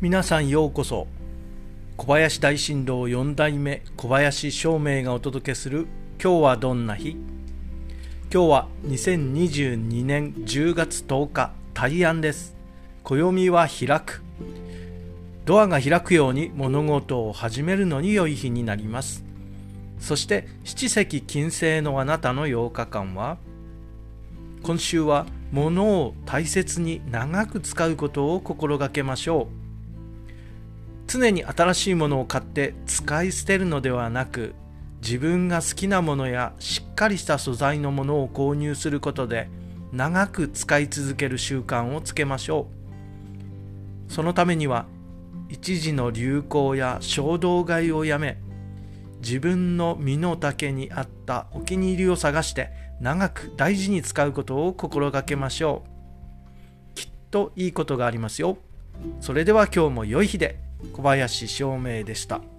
皆さんようこそ。小林大震動4代目小林照明がお届けする今日はどんな日？今日は2022年10月10日大安です。暦は開く。ドアが開くように物事を始めるのに良い日になります。そして七石金星のあなたの8日間は今週は物を大切に長く使うことを心がけましょう。常に新しいものを買って使い捨てるのではなく自分が好きなものやしっかりした素材のものを購入することで長く使い続ける習慣をつけましょう。そのためには一時の流行や衝動買いをやめ自分の身の丈に合ったお気に入りを探して長く大事に使うことを心がけましょう。きっといいことがありますよ。それでは今日も良い日で。小林照明でした。